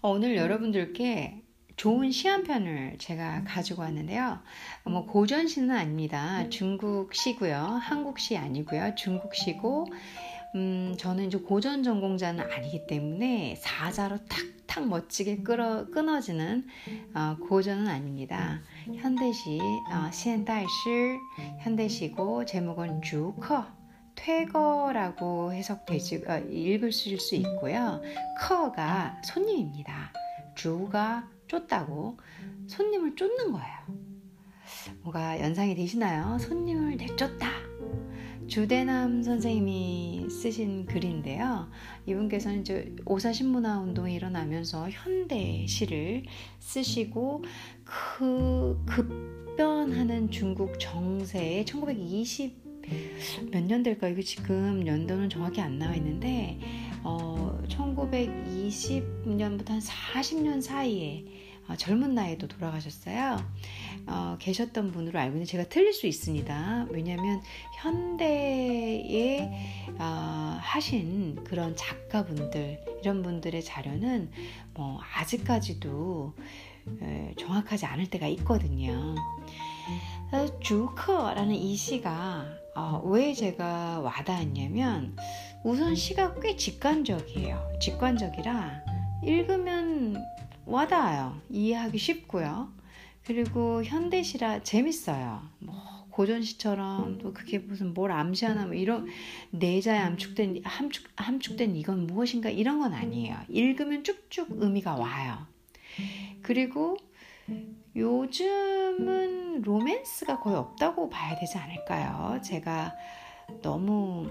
어, 오늘 여러분들께 좋은 시 한 편을 제가 가지고 왔는데요. 뭐 고전시는 아닙니다. 중국시고요. 한국시 아니고요. 중국시고 음, 저는 이제 고전 전공자는 아니기 때문에 사자로 탁탁 멋지게 끌어, 끊어지는 어, 고전은 아닙니다. 현대시, 어, 현대시, 현대시고 제목은 주커, 퇴거라고 해석되지 어, 읽으실 수 있고요. 커가 손님입니다. 주가 쫓다고 손님을 쫓는 거예요. 뭐가 연상이 되시나요? 손님을 내쫓다. 주대남 선생님이 쓰신 글인데요. 이분께서는 이제 오사 신문화 운동이 일어나면서 현대 시를 쓰시고 그 급변하는 중국 정세에 1920 몇 년 될까? 이거 지금 연도는 정확히 안 나와 있는데 어, 1920년부터 한 40년 사이에 어, 젊은 나이에도 돌아가셨어요. 어, 계셨던 분으로 알고 있는데 제가 틀릴 수 있습니다. 왜냐하면 현대에 어, 하신 그런 작가분들 이런 분들의 자료는 뭐 아직까지도 에, 정확하지 않을 때가 있거든요. 주커라는 이 시가 어, 왜 제가 와닿았냐면 우선 시가 꽤 직관적이에요. 직관적이라 읽으면 와닿아요. 이해하기 쉽고요. 그리고 현대시라 재밌어요. 뭐 고전시처럼 또 그게 무슨 뭘 암시하나 뭐 이런 내자에 암축된 함축 함축된 이건 무엇인가 이런 건 아니에요. 읽으면 쭉쭉 의미가 와요. 그리고 요즘은 로맨스가 거의 없다고 봐야 되지 않을까요? 제가 너무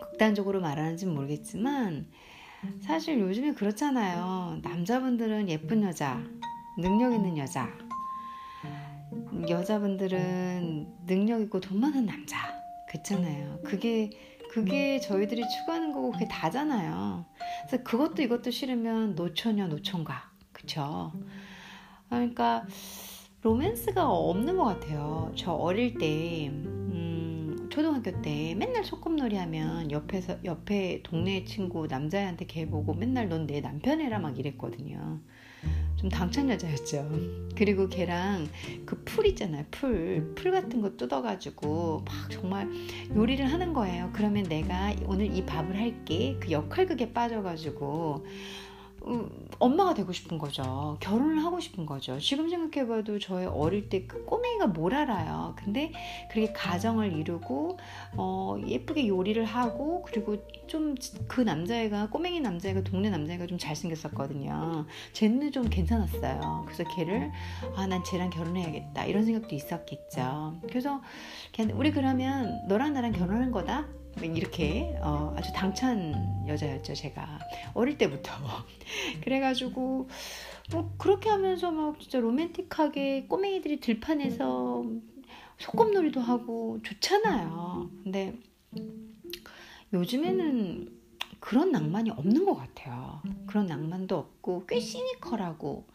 극단적으로 말하는지는 모르겠지만 사실 요즘에 그렇잖아요. 남자분들은 예쁜 여자, 능력 있는 여자, 여자분들은 능력 있고 돈 많은 남자, 그렇잖아요. 그게 그게 저희들이 추구하는 거고 그게 다잖아요. 그래서 그것도 이것도 싫으면 노처녀 노총각, 그쵸? 그러니까 로맨스가 없는 것 같아요. 저 어릴 때 음, 초등학교 때 맨날 소꿉놀이 하면 옆에서 옆에 동네 친구 남자애한테 걔 보고 맨날 넌 내 남편이라 막 이랬거든요. 좀 당찬 여자였죠. 그리고 걔랑 그 풀 있잖아요. 풀. 풀 같은 거 뜯어가지고 막 정말 요리를 하는 거예요. 그러면 내가 오늘 이 밥을 할게. 그 역할극에 빠져가지고 음, 엄마가 되고 싶은 거죠. 결혼을 하고 싶은 거죠. 지금 생각해봐도 저의 어릴 때 그 꼬맹이가 뭘 알아요. 근데 그렇게 가정을 이루고 어, 예쁘게 요리를 하고 그리고 좀 그 남자애가 꼬맹이 남자애가 동네 남자애가 좀 잘생겼었거든요. 쟤는 좀 괜찮았어요. 그래서 걔를 아 난 쟤랑 결혼해야겠다 이런 생각도 있었겠죠. 그래서 우리 그러면 너랑 나랑 결혼하는 거다. 이렇게 어, 아주 당찬 여자였죠 제가. 어릴 때부터. 그래가지고 뭐 그렇게 하면서 막 진짜 로맨틱하게 꼬맹이들이 들판에서 소꿉놀이도 하고 좋잖아요. 근데 요즘에는 그런 낭만이 없는 것 같아요. 그런 낭만도 없고 꽤 시니컬하고.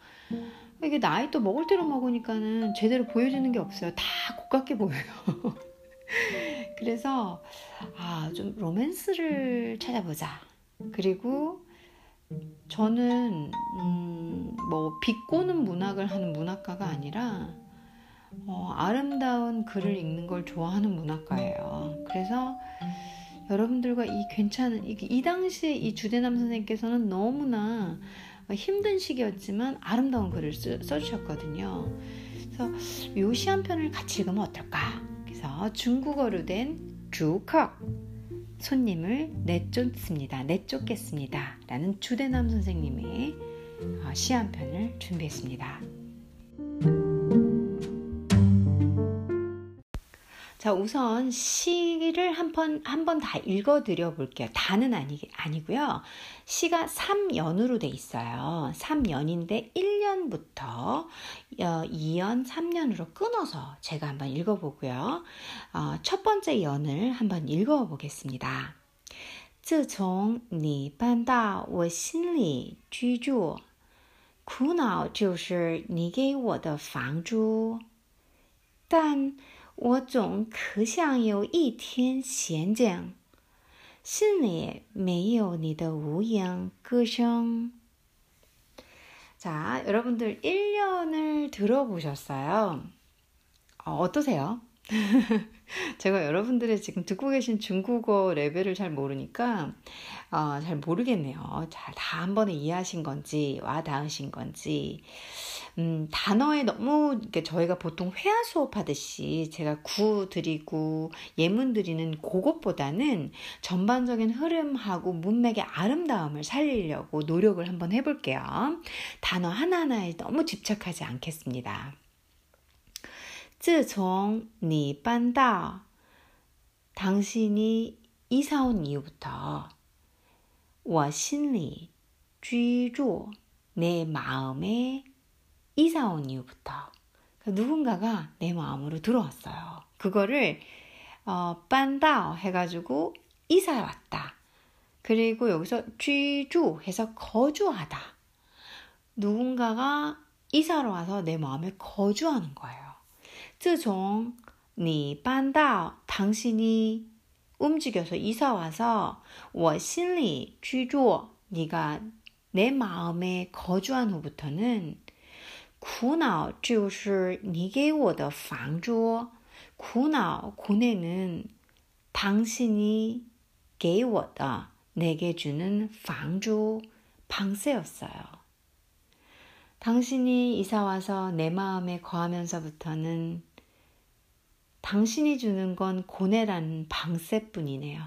이게 나이 또 먹을 대로 먹으니까는 제대로 보여주는 게 없어요. 다 고깝게 보여요 그래서 아, 좀 로맨스를 찾아보자. 그리고 저는 음, 뭐 비꼬는 문학을 하는 문학가가 아니라 어, 아름다운 글을 읽는 걸 좋아하는 문학가예요. 그래서 여러분들과 이 괜찮은 이, 이 당시에 이 주대남 선생님께서는 너무나 힘든 시기였지만 아름다운 글을 쓰, 써주셨거든요. 그래서 요 시 한 편을 같이 읽으면 어떨까? 그래서 중국어로 된 주컥 손님을 내쫓습니다. 내쫓겠습니다. 라는 주대남 선생님의 어, 시한 편을 준비했습니다. 자, 우선 시를 한 번, 한 번 다 읽어 드려 볼게요. 다는 아니, 아니고요. 시가 3연으로 돼 있어요. 3연인데 1년부터 2연, 어, 3년으로 끊어서 제가 한번 읽어 보고요. 어, 첫 번째 연을 한번 읽어 보겠습니다. 自从你搬到我心里居住，苦恼就是你给我的房租，但 我总可想有一天闲讲，心里没有你的无言歌声。 자, 여러분들 1년을 들어보셨어요? 어, 어떠세요? 제가 여러분들의 지금 듣고 계신 중국어 레벨을 잘 모르니까 어, 잘 모르겠네요. 잘 다 한 번에 이해하신 건지 와 닿으신 건지 음, 단어에 너무 저희가 보통 회화 수업 하듯이 제가 구 드리고 예문 드리는 그것보다는 전반적인 흐름하고 문맥의 아름다움을 살리려고 노력을 한번 해볼게요. 단어 하나하나에 너무 집착하지 않겠습니다. 自从你搬到 당신이 이사 온 이후부터 我心里居住내 마음에 이사 온 이후부터 그러니까 누군가가 내 마음으로 들어왔어요. 그거를 어, 빤다 해가지고 이사해 왔다. 그리고 여기서居住 해서 거주하다. 누군가가 이사로 와서 내 마음에 거주하는 거예요. 自从你搬到 당신이 움직여서 이사 와서 我心里居住 네가 내 마음에 거주한 후부터는 苦恼就是你给我的房租苦恼 고뇌는 당신이 给我的 내게 주는 방주 방세였어요. 당신이 이사 와서 내 마음에 거하면서부터는 당신이 주는 건 고뇌라는 방세뿐이네요.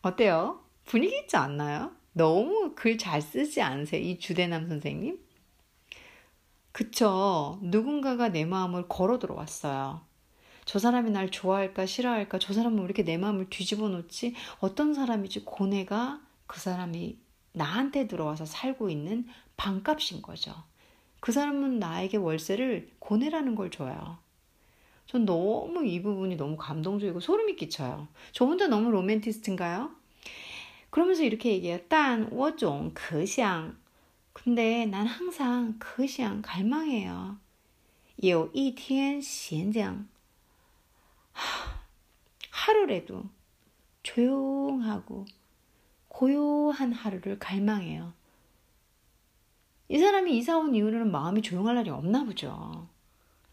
어때요? 분위기 있지 않나요? 너무 글 잘 쓰지 않으세요? 이 주대남 선생님? 그쵸. 누군가가 내 마음을 걸어 들어왔어요. 저 사람이 날 좋아할까 싫어할까 저 사람은 왜 이렇게 내 마음을 뒤집어 놓지 어떤 사람이지 고뇌가 그 사람이 나한테 들어와서 살고 있는 반값인 거죠. 그 사람은 나에게 월세를 고뇌라는 걸 줘요. 전 너무 이 부분이 너무 감동적이고 소름이 끼쳐요. 저 혼자 너무 로맨티스트인가요? 그러면서 이렇게 얘기해요. 딴, 我总可想 근데 난 항상 그시양 갈망해요. 有一天闲讲 하루라도 조용하고 고요한 하루를 갈망해요. 이 사람이 이사 온 이후로는 마음이 조용할 날이 없나 보죠.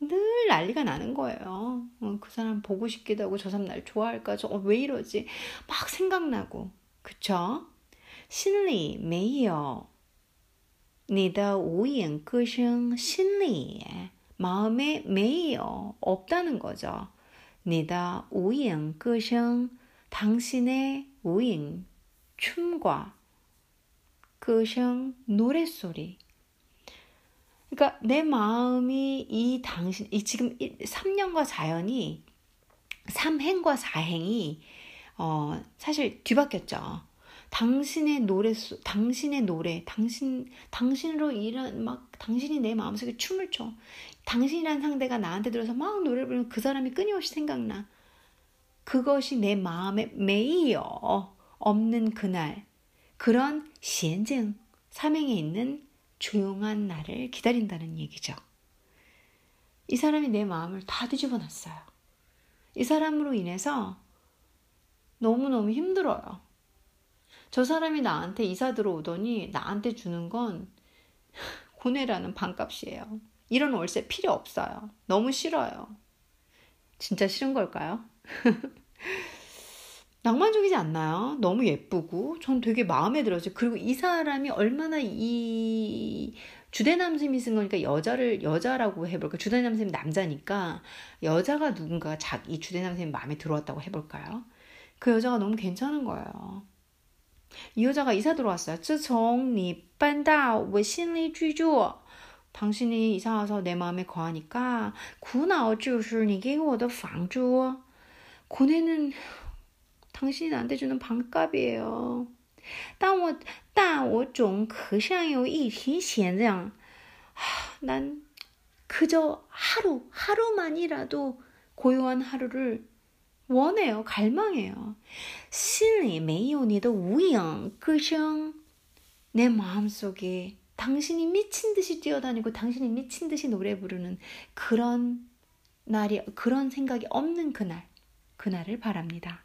늘 난리가 나는 거예요. 어, 그 사람 보고 싶기도 하고 저 사람 날 좋아할까? 저왜 어, 이러지? 막 생각나고 그쵸? 신리 메이요. 네다 오이엔 그생 신리 마음에 메이요 없다는 거죠. 네다 오이엔 그생 당신의 우인 춤과 그생 노랫소리 그러니까 내 마음이 이 당신, 이 지금 3년과 4년이 3행과 4행이 어, 사실 뒤바뀌었죠. 당신의 노래, 당신의 노래, 당신, 당신으로 일한, 막, 당신이 내 마음속에 춤을 춰. 당신이란 상대가 나한테 들어서 막 노래를 부르면 그 사람이 끊임없이 생각나. 그것이 내 마음에 매이어 없는 그날. 그런 시엔증, 삼행에 있는 조용한 날을 기다린다는 얘기죠. 이 사람이 내 마음을 다 뒤집어 놨어요. 이 사람으로 인해서 너무너무 힘들어요. 저 사람이 나한테 이사 들어오더니 나한테 주는 건 고뇌라는 반값이에요. 이런 월세 필요 없어요. 너무 싫어요. 진짜 싫은 걸까요? 낭만적이지 않나요? 너무 예쁘고 전 되게 마음에 들었어요. 그리고 이 사람이 얼마나 이 주대남 쌤이 쓴 거니까 여자를 여자라고 해볼까? 주대남 쌤이 남자니까 여자가 누군가 자기 주대남 쌤이 마음에 들어왔다고 해볼까요? 그 여자가 너무 괜찮은 거예요. 이 여자가 이사 들어왔어요. 自从你搬到我心里居住 당신이 이사 와서 내 마음에 거하니까 苦恼就是你给我的房租 고뇌는 당신이 나한테 주는 반값이에요. 但我但我总可想有一天闲这样난 그저 하루 하루만이라도 고요한 하루를 원해요. 갈망해요. 心里没有你的无影歌声내 마음속에 당신이 미친 듯이 뛰어다니고 당신이 미친 듯이 노래 부르는 그런 날이 그런 생각이 없는 그날 그날을 바랍니다.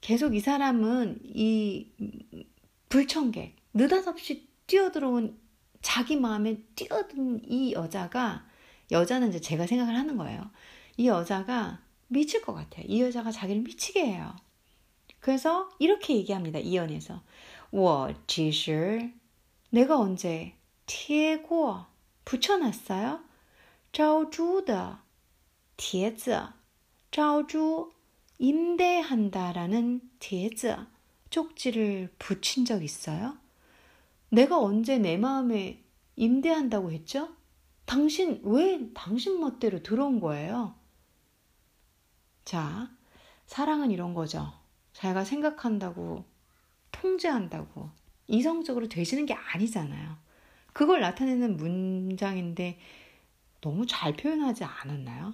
계속 이 사람은 이 불청객, 느닷없이 뛰어들어온 자기 마음에 뛰어든 이 여자가, 여자는 이제 제가 생각을 하는 거예요. 이 여자가 미칠 것 같아요. 이 여자가 자기를 미치게 해요. 그래서 이렇게 얘기합니다. 이연에서 我其实 내가 언제 贴过 붙여놨어요. 招租的帖子招租 임대한다라는 帖子 쪽지를 붙인 적 있어요? 내가 언제 내 마음에 임대한다고 했죠? 당신 왜 당신 멋대로 들어온 거예요? 자, 사랑은 이런 거죠. 자기가 생각한다고 통제한다고 이성적으로 되시는 게 아니잖아요. 그걸 나타내는 문장인데 너무 잘 표현하지 않았나요?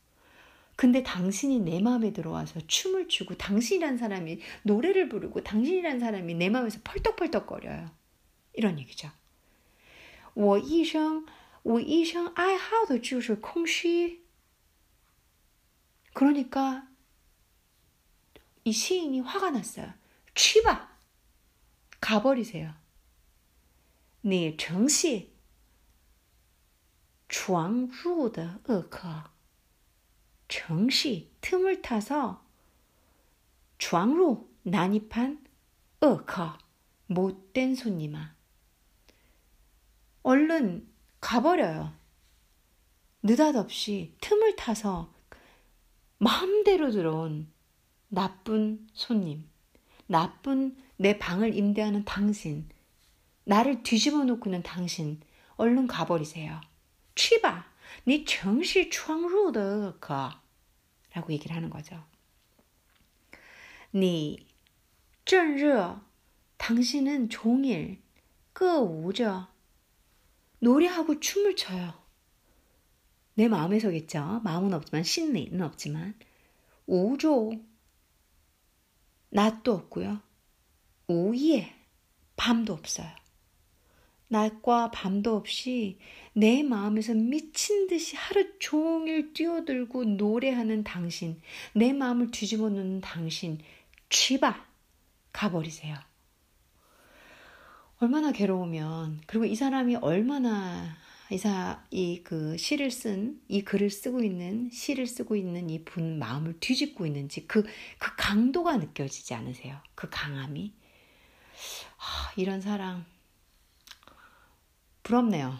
근데 당신이 내 마음에 들어와서 춤을 추고 당신이란 사람이 노래를 부르고 당신이란 사람이 내 마음에서 펄떡펄떡거려요. 이런 얘기죠. 我一生我一生爱好的就是空虚 그러니까 이 시인이 화가 났어요. 취바 가버리세요. 你诚系闯入的恶客， 정시 틈을 타서 좌로 난입한 어커 못된 손님아 얼른 가버려요. 느닷없이 틈을 타서 마음대로 들어온 나쁜 손님, 나쁜 내 방을 임대하는 당신, 나를 뒤집어 놓고는 당신, 얼른 가버리세요. 취바, 네 정시 창로더 가. 라고 얘기를 하는 거죠. 네正热 당신은 종일 끄우저 노래하고 춤을 춰요. 내 마음에서겠죠. 마음은 없지만 신내는 없지만 우조 낮도 없고요. 오예 밤도 없어요. 낮과 밤도 없이 내 마음에서 미친 듯이 하루 종일 뛰어들고 노래하는 당신, 내 마음을 뒤집어 놓는 당신, 쥐바 가버리세요. 얼마나 괴로우면, 그리고 이 사람이 얼마나 이사 이 그 시를 쓴 이 글을 쓰고 있는 시를 쓰고 있는 이 분 마음을 뒤집고 있는지 그그 그 강도가 느껴지지 않으세요? 그 강함이 하, 이런 사랑 부럽네요.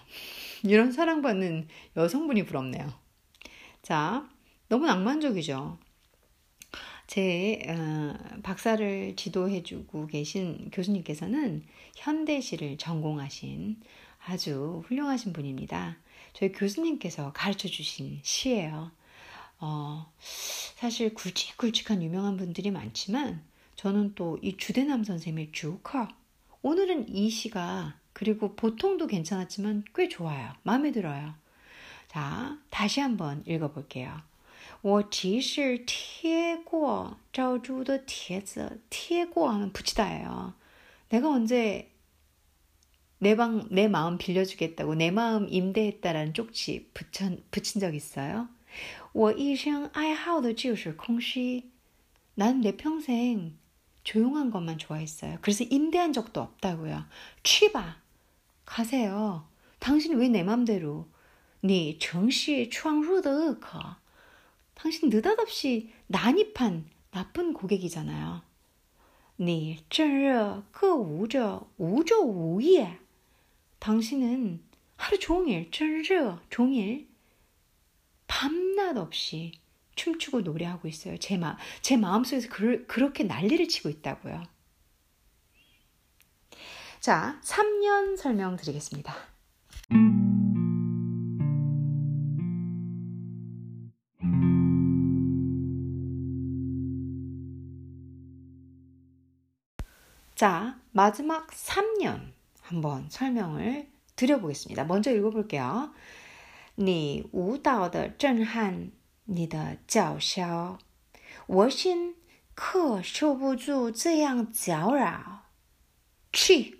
이런 사랑받는 여성분이 부럽네요. 자, 너무 낭만적이죠. 제 어, 박사를 지도해주고 계신 교수님께서는 현대시를 전공하신 아주 훌륭하신 분입니다. 저희 교수님께서 가르쳐 주신 시예요. 어, 사실 굵직굵직한 유명한 분들이 많지만 저는 또 이 주대남 선생님의 주커 오늘은 이 시가 그리고 보통도 괜찮았지만 꽤 좋아요. 마음에 들어요. 자, 다시 한번 읽어볼게요. 我即是贴过招租的帖子贴过 하면 붙이다예요. 내가 언제 내 방, 내 마음 빌려주겠다고 내 마음 임대했다라는 쪽지 붙인, 붙인 적 있어요? 我一生爱好的就是空虚。난 내 평생 조용한 것만 좋아했어요. 그래서 임대한 적도 없다고요. 취바 가세요. 당신 왜 내 맘대로? 네 정시闯入的恶客. 당신 느닷없이 난입한 나쁜 고객이잖아요. 네, 正热个无着无昼无夜. 당신은 하루 종일 正热 종일 밤낮 없이 춤추고 노래하고 있어요. 제, 마, 제 마음속에서 그, 그렇게 난리를 치고 있다고요. 자, 3년 설명드리겠습니다. 자, 마지막 3년 한번 설명을 드려보겠습니다. 먼저 읽어볼게요. 你舞蹈的震撼，你的叫嚣，我心课受不住这样搅扰。去，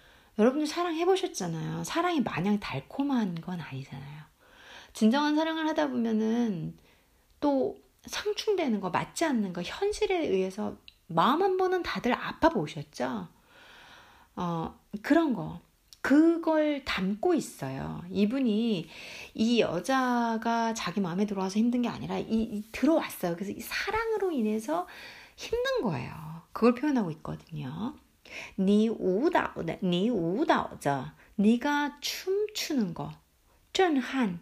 여러분들 사랑해 보셨잖아요. 사랑이 마냥 달콤한 건 아니잖아요. 진정한 사랑을 하다 보면은 또 상충되는 거 맞지 않는 거 현실에 의해서 마음 한 번은 다들 아파 보셨죠? 어, 그런 거. 그걸 담고 있어요. 이분이 이 여자가 자기 마음에 들어와서 힘든 게 아니라 이, 이 들어왔어요. 그래서 이 사랑으로 인해서 힘든 거예요. 그걸 표현하고 있거든요. 니 우다, 니 우다자, 네가 춤추는 거, 쩐한,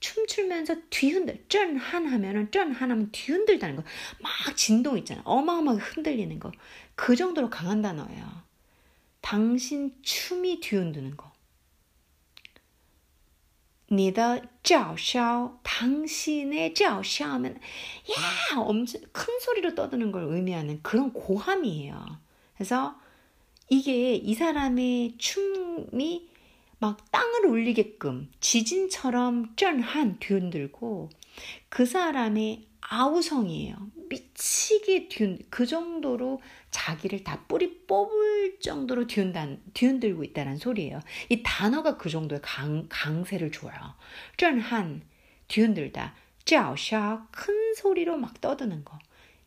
춤추면서 뒤흔들, 쩐한 하면은 쩐한 하면 뒤흔들다는 거, 막 진동 있잖아. 어마어마하게 흔들리는 거, 그 정도로 강한 단어예요. 당신 춤이 뒤흔드는 거. 你的叫嚣, 당신의 叫嚣하면 야 엄청 큰 소리로 떠드는 걸 의미하는 그런 고함이에요. 그래서 이게 이 사람의 춤이 막 땅을 울리게끔 지진처럼 쩐한 뒤흔들고 그 사람의 아우성이에요. 미치게 뒤흔, 그 정도로 자기를 다 뿌리 뽑을 정도로 뒤흔단, 뒤흔들고 있다는 소리예요. 이 단어가 그 정도의 강, 강세를 줘요. 쩐한, 뒤흔들다. 짜오샤, 큰 소리로 막 떠드는 거.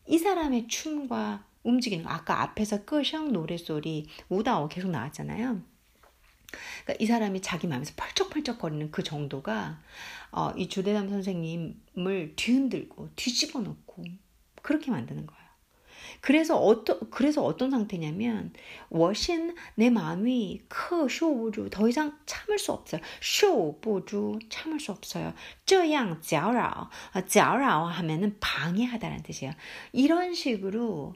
이 사람의 춤과 움직이는 거. 아까 앞에서 끄샹 노래소리, 우다오 계속 나왔잖아요. 그러니까 이 사람이 자기 마음에서 펄쩍펄쩍거리는 그 정도가 어, 이 주대담 선생님을 뒤흔들고 뒤집어 놓고 그렇게 만드는 거예요. 그래서 어떤 그래서 어떤 상태냐면 我心내 마음이 克受不住더 이상 참을 수 없어요. 受不住 참을 수 없어요. 这样搅扰,搅扰 하면은 방해하다라는 뜻이에요. 이런 식으로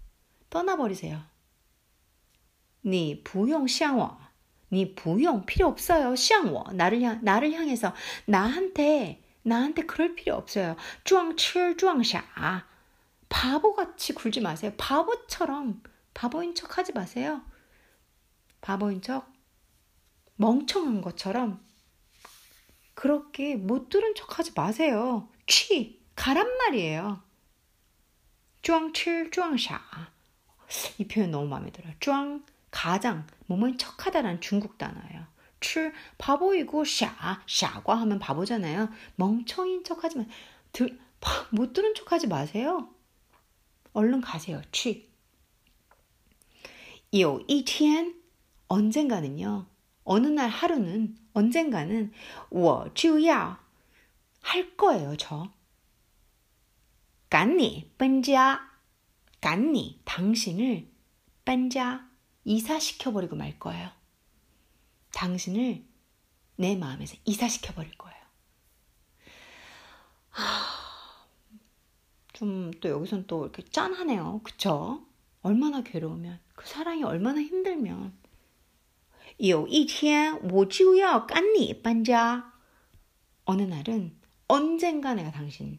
떠나버리세요. 니 부용 샹워. 니 부용 필요 없어요. 샹워. 나를 향 나를 향해서 나한테 나한테 그럴 필요 없어요. 쭈앙칠 쭈앙샤. 바보같이 굴지 마세요. 바보처럼 바보인 척 하지 마세요. 바보인 척 멍청한 것처럼 그렇게 못 들은 척 하지 마세요. 취 가란 말이에요. 쭈앙칠 쭈앙샤. 이 표현 너무 마음에 들어요. 装 가장 뭐뭐인 척하다라는 중국 단어예요. 출 바보이고 샤 샤과 하면 바보잖아요. 멍청인 척하지만 들, 못 들은 척하지 마세요. 얼른 가세요. 취. 有一天 언젠가는요. 어느 날 하루는 언젠가는 我就要할 거예요. 저. 赶你搬家 赶你 당신을 搬家 이사시켜버리고 말 거예요. 당신을 내 마음에서 이사시켜 버릴 거예요. 좀 또 여기선 또 이렇게 짠하네요. 그쵸? 얼마나 괴로우면 그 사랑이 얼마나 힘들면 有一天我就要赶你搬家 어느 날은 언젠가 내가 당신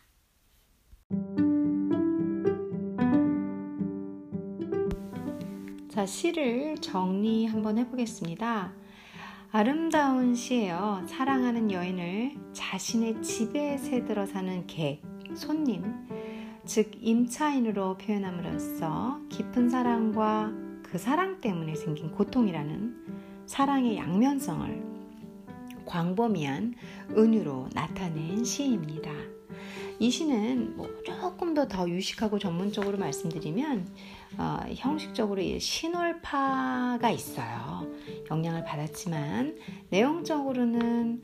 자, 시를 정리 한번 해보겠습니다. 아름다운 시예요. 사랑하는 여인을 자신의 집에 새들어 사는 객, 손님, 즉 임차인으로 표현함으로써 깊은 사랑과 그 사랑 때문에 생긴 고통이라는 사랑의 양면성을 광범위한 은유로 나타낸 시입니다. 이 시는 뭐 조금 더 더 유식하고 전문적으로 말씀드리면 어, 형식적으로 신월파가 있어요. 영향을 받았지만 내용적으로는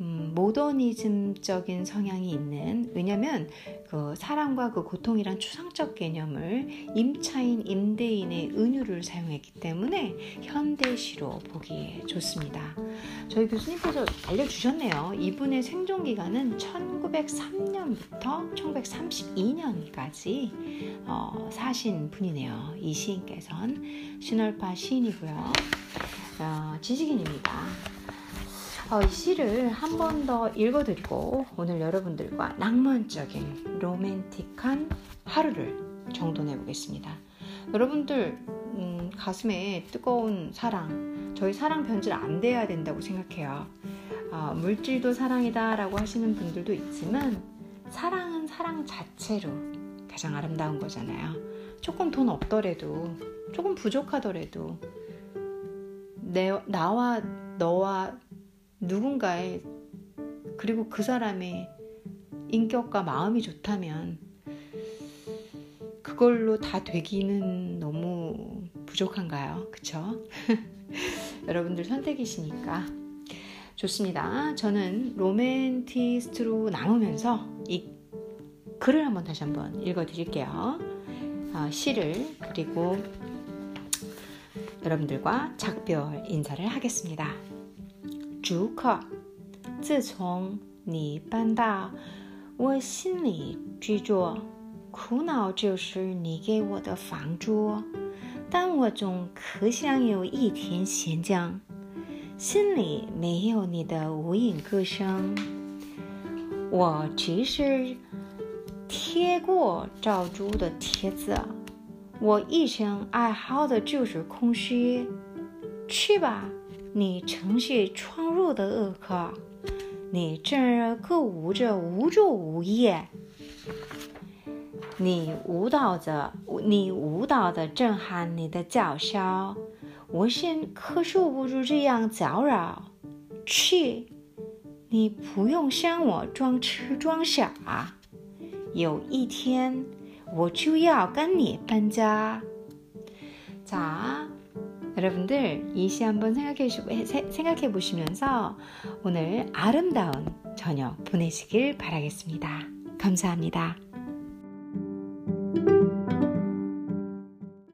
음, 모더니즘적인 성향이 있는 왜냐하면 그 사랑과 그 고통이란 추상적 개념을 임차인 임대인의 은유를 사용했기 때문에 현대시로 보기에 좋습니다. 저희 교수님께서 알려주셨네요. 이분의 생존 기간은 1903년부터 1932년까지 어, 사신 분이네요. 이 시인께서는 신월파 시인이고요. 어, 지식인입니다. 어, 이 시를 한 번 더 읽어드리고 오늘 여러분들과 낭만적인 로맨틱한 하루를 정돈해 보겠습니다. 여러분들 음, 가슴에 뜨거운 사랑, 저희 사랑 변질 안 돼야 된다고 생각해요. 어, 물질도 사랑이다라고 하시는 분들도 있지만 사랑은 사랑 자체로 가장 아름다운 거잖아요. 조금 돈 없더라도, 조금 부족하더라도 내, 나와 너와 누군가의 그리고 그 사람의 인격과 마음이 좋다면 그걸로 다 되기는 너무 부족한가요? 그쵸? 여러분들 선택이시니까 좋습니다. 저는 로맨티스트로 나누면서 이 글을 한번 다시 한번 읽어 드릴게요. 어, 시를 그리고 여러분들과 작별 인사를 하겠습니다. 主客，自从你搬到我心里居住，苦恼就是你给我的房租，但我总可想有一天闲将，心里没有你的无影歌声。我只是贴过照住的帖子，我一生爱好的就是空虚。去吧。你程序闯入的恶客，你正儿歌舞着无昼无夜，你舞蹈着，你舞蹈的震撼你的叫嚣，我心可受不住这样搅扰。去，你不用向我装痴装傻，有一天我就要跟你搬家。咋？ 여러분들 이 시 한번 생각해, 보시면서 오늘 아름다운 저녁 보내시길 바라겠습니다. 감사합니다.